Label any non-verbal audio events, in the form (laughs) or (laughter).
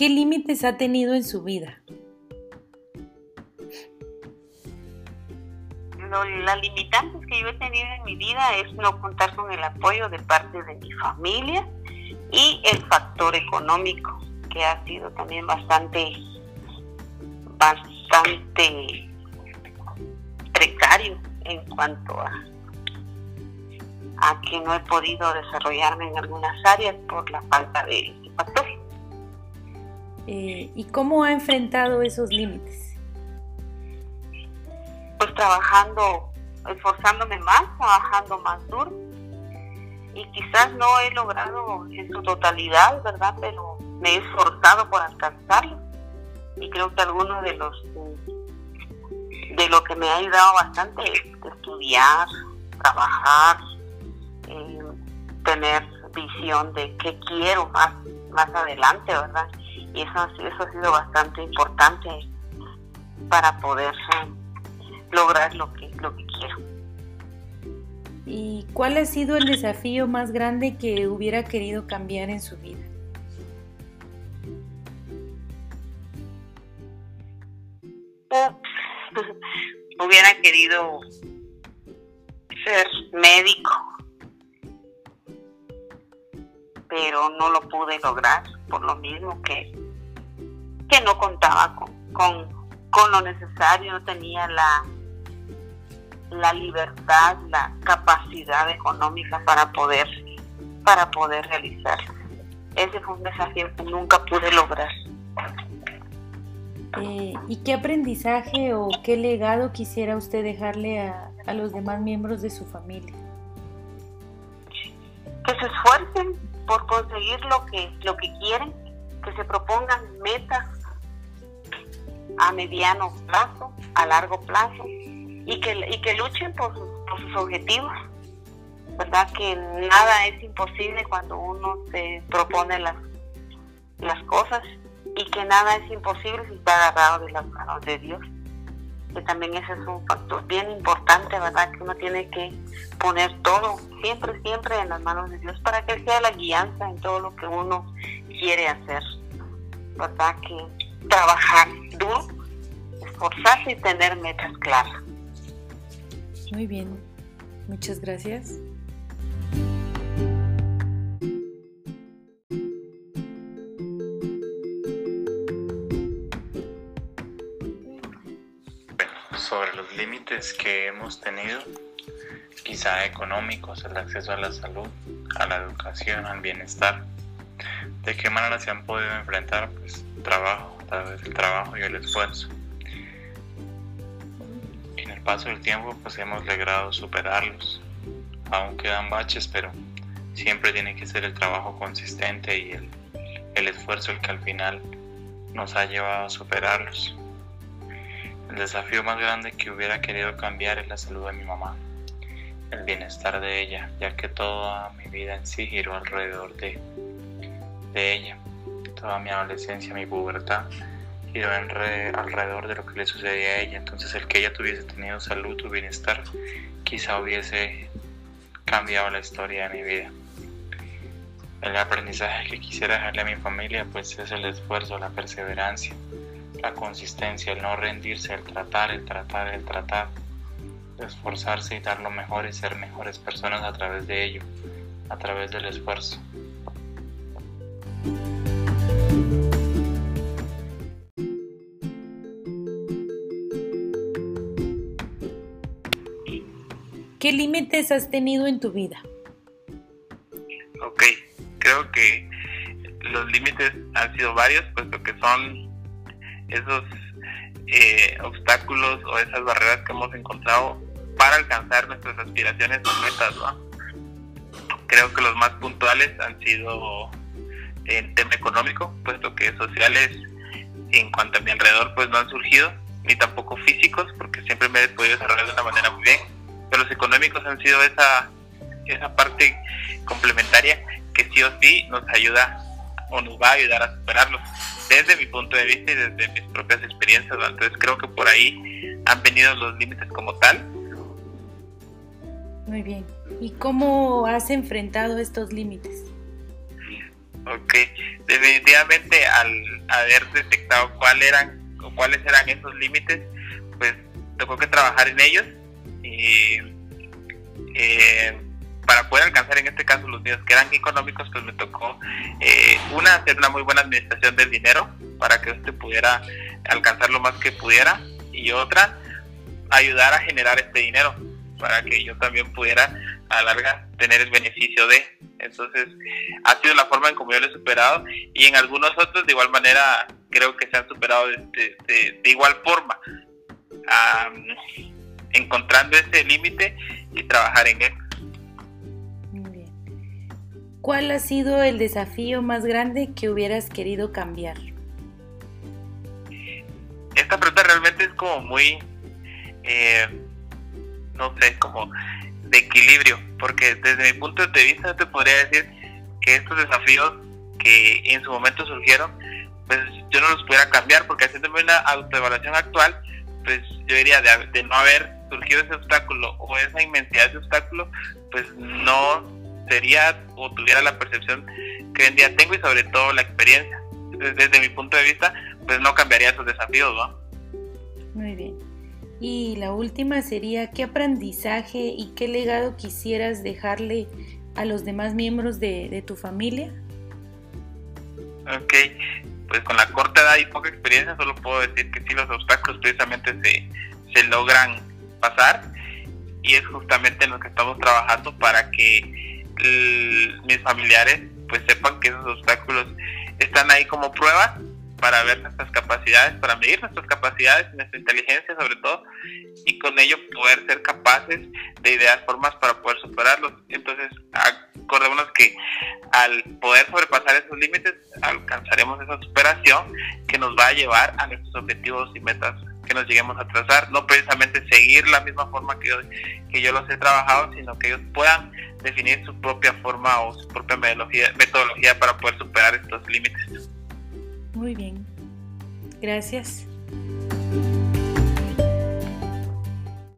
¿Qué límites ha tenido en su vida? las limitantes que yo he tenido en mi vida es no contar con el apoyo de parte de mi familia y el factor económico, que ha sido también bastante, bastante precario en cuanto a, a que no he podido desarrollarme en algunas áreas por la falta de ese factor. Eh, ¿Y cómo ha enfrentado esos límites? pues trabajando, esforzándome más, trabajando más duro. Y quizás no he logrado en su totalidad, ¿verdad? Pero me he esforzado por alcanzarlo. Y creo que algunos de los de lo que me ha ayudado bastante es estudiar, trabajar, eh, tener visión de qué quiero más, más adelante, ¿verdad? Y eso, eso ha sido bastante importante para poder lograr lo que, lo que quiero. ¿Y cuál ha sido el desafío más grande que hubiera querido cambiar en su vida? (laughs) hubiera querido ser médico, pero no lo pude lograr por lo mismo que, que no contaba con, con, con lo necesario, no tenía la, la libertad, la capacidad económica para poder, para poder realizarlo. Ese fue un desafío que nunca pude lograr. Eh, ¿Y qué aprendizaje o qué legado quisiera usted dejarle a, a los demás miembros de su familia? Que se esfuercen por conseguir lo que, lo que quieren, que se propongan metas a mediano plazo, a largo plazo, y que, y que luchen por, sus objetivos. ¿Verdad? Que nada es imposible cuando uno se propone las, las cosas y que nada es imposible si está agarrado de las manos de Dios. Que también ese es un factor bien importante, ¿verdad? Que uno tiene que poner todo, siempre, siempre en las manos de Dios para que sea la guianza en todo lo que uno quiere hacer. ¿Verdad? Que trabajar duro, esforzarse y tener metas claras. Muy bien, muchas gracias. sobre los límites que hemos tenido, quizá económicos, el acceso a la salud, a la educación, al bienestar. ¿De qué manera se han podido enfrentar? Pues trabajo, a través del trabajo y el esfuerzo paso del tiempo pues hemos logrado superarlos. Aún quedan baches, pero siempre tiene que ser el trabajo consistente y el, el esfuerzo el que al final nos ha llevado a superarlos. El desafío más grande que hubiera querido cambiar es la salud de mi mamá, el bienestar de ella, ya que toda mi vida en sí giró alrededor de, de ella. Toda mi adolescencia, mi pubertad giró alrededor de lo que le sucedía a ella. Entonces el que ella tuviese tenido salud o bienestar quizá hubiese cambiado la historia de mi vida. El aprendizaje que quisiera dejarle a mi familia pues es el esfuerzo, la perseverancia, la consistencia, el no rendirse, el tratar, el tratar, el tratar, esforzarse y dar lo mejor y ser mejores personas a través de ello, a través del esfuerzo. ¿Qué límites has tenido en tu vida? Ok, creo que los límites han sido varios, puesto que son esos eh, obstáculos o esas barreras que hemos encontrado para alcanzar nuestras aspiraciones o metas, Creo que los más puntuales han sido en tema económico, puesto que sociales en cuanto a mi alrededor pues no han surgido, ni tampoco físicos, porque siempre me he podido desarrollar de una manera muy bien pero los económicos han sido esa, esa parte complementaria que sí o sí nos ayuda o nos va a ayudar a superarlos desde mi punto de vista y desde mis propias experiencias. Entonces creo que por ahí han venido los límites como tal. Muy bien. ¿Y cómo has enfrentado estos límites? Ok, definitivamente al haber detectado cuáles eran o cuáles eran esos límites, pues tengo que trabajar en ellos y eh, para poder alcanzar en este caso los míos que eran económicos, pues me tocó eh, una hacer una muy buena administración del dinero para que usted pudiera alcanzar lo más que pudiera y otra ayudar a generar este dinero para que yo también pudiera a la larga tener el beneficio de. Entonces, ha sido la forma en como yo lo he superado y en algunos otros de igual manera creo que se han superado de, de, igual forma, encontrando ese límite y trabajar en él. Muy bien. ¿Cuál ha sido el desafío más grande que hubieras querido cambiar? Esta pregunta realmente es como muy, eh, no sé, como de equilibrio, porque desde mi punto de vista te podría decir que estos desafíos que en su momento surgieron, pues yo no los pudiera cambiar, porque haciéndome una autoevaluación actual, pues yo diría de, no haber surgido ese obstáculo o esa inmensidad de obstáculo, pues no sería o tuviera la percepción que hoy en día tengo y sobre todo la experiencia. Desde, mi punto de vista, pues no cambiaría esos desafíos, ¿no? Muy bien. Y la última sería, ¿qué aprendizaje y qué legado quisieras dejarle a los demás miembros de, tu familia? Ok, pues con la corta edad y poca experiencia solo puedo decir que sí, los obstáculos precisamente se, se logran pasar y es justamente en lo que estamos trabajando para que mis familiares pues sepan que esos obstáculos están ahí como prueba para ver nuestras capacidades, para medir nuestras capacidades, nuestra inteligencia sobre todo, y con ello poder ser capaces de idear formas para poder superarlos. Entonces, acordémonos que al poder sobrepasar esos límites, alcanzaremos esa superación que nos va a llevar a nuestros objetivos y metas que nos lleguemos a trazar, no precisamente seguir la misma forma que yo, que yo los he trabajado, sino que ellos puedan definir su propia forma o su propia metodología, metodología para poder superar estos límites. Muy bien. Gracias.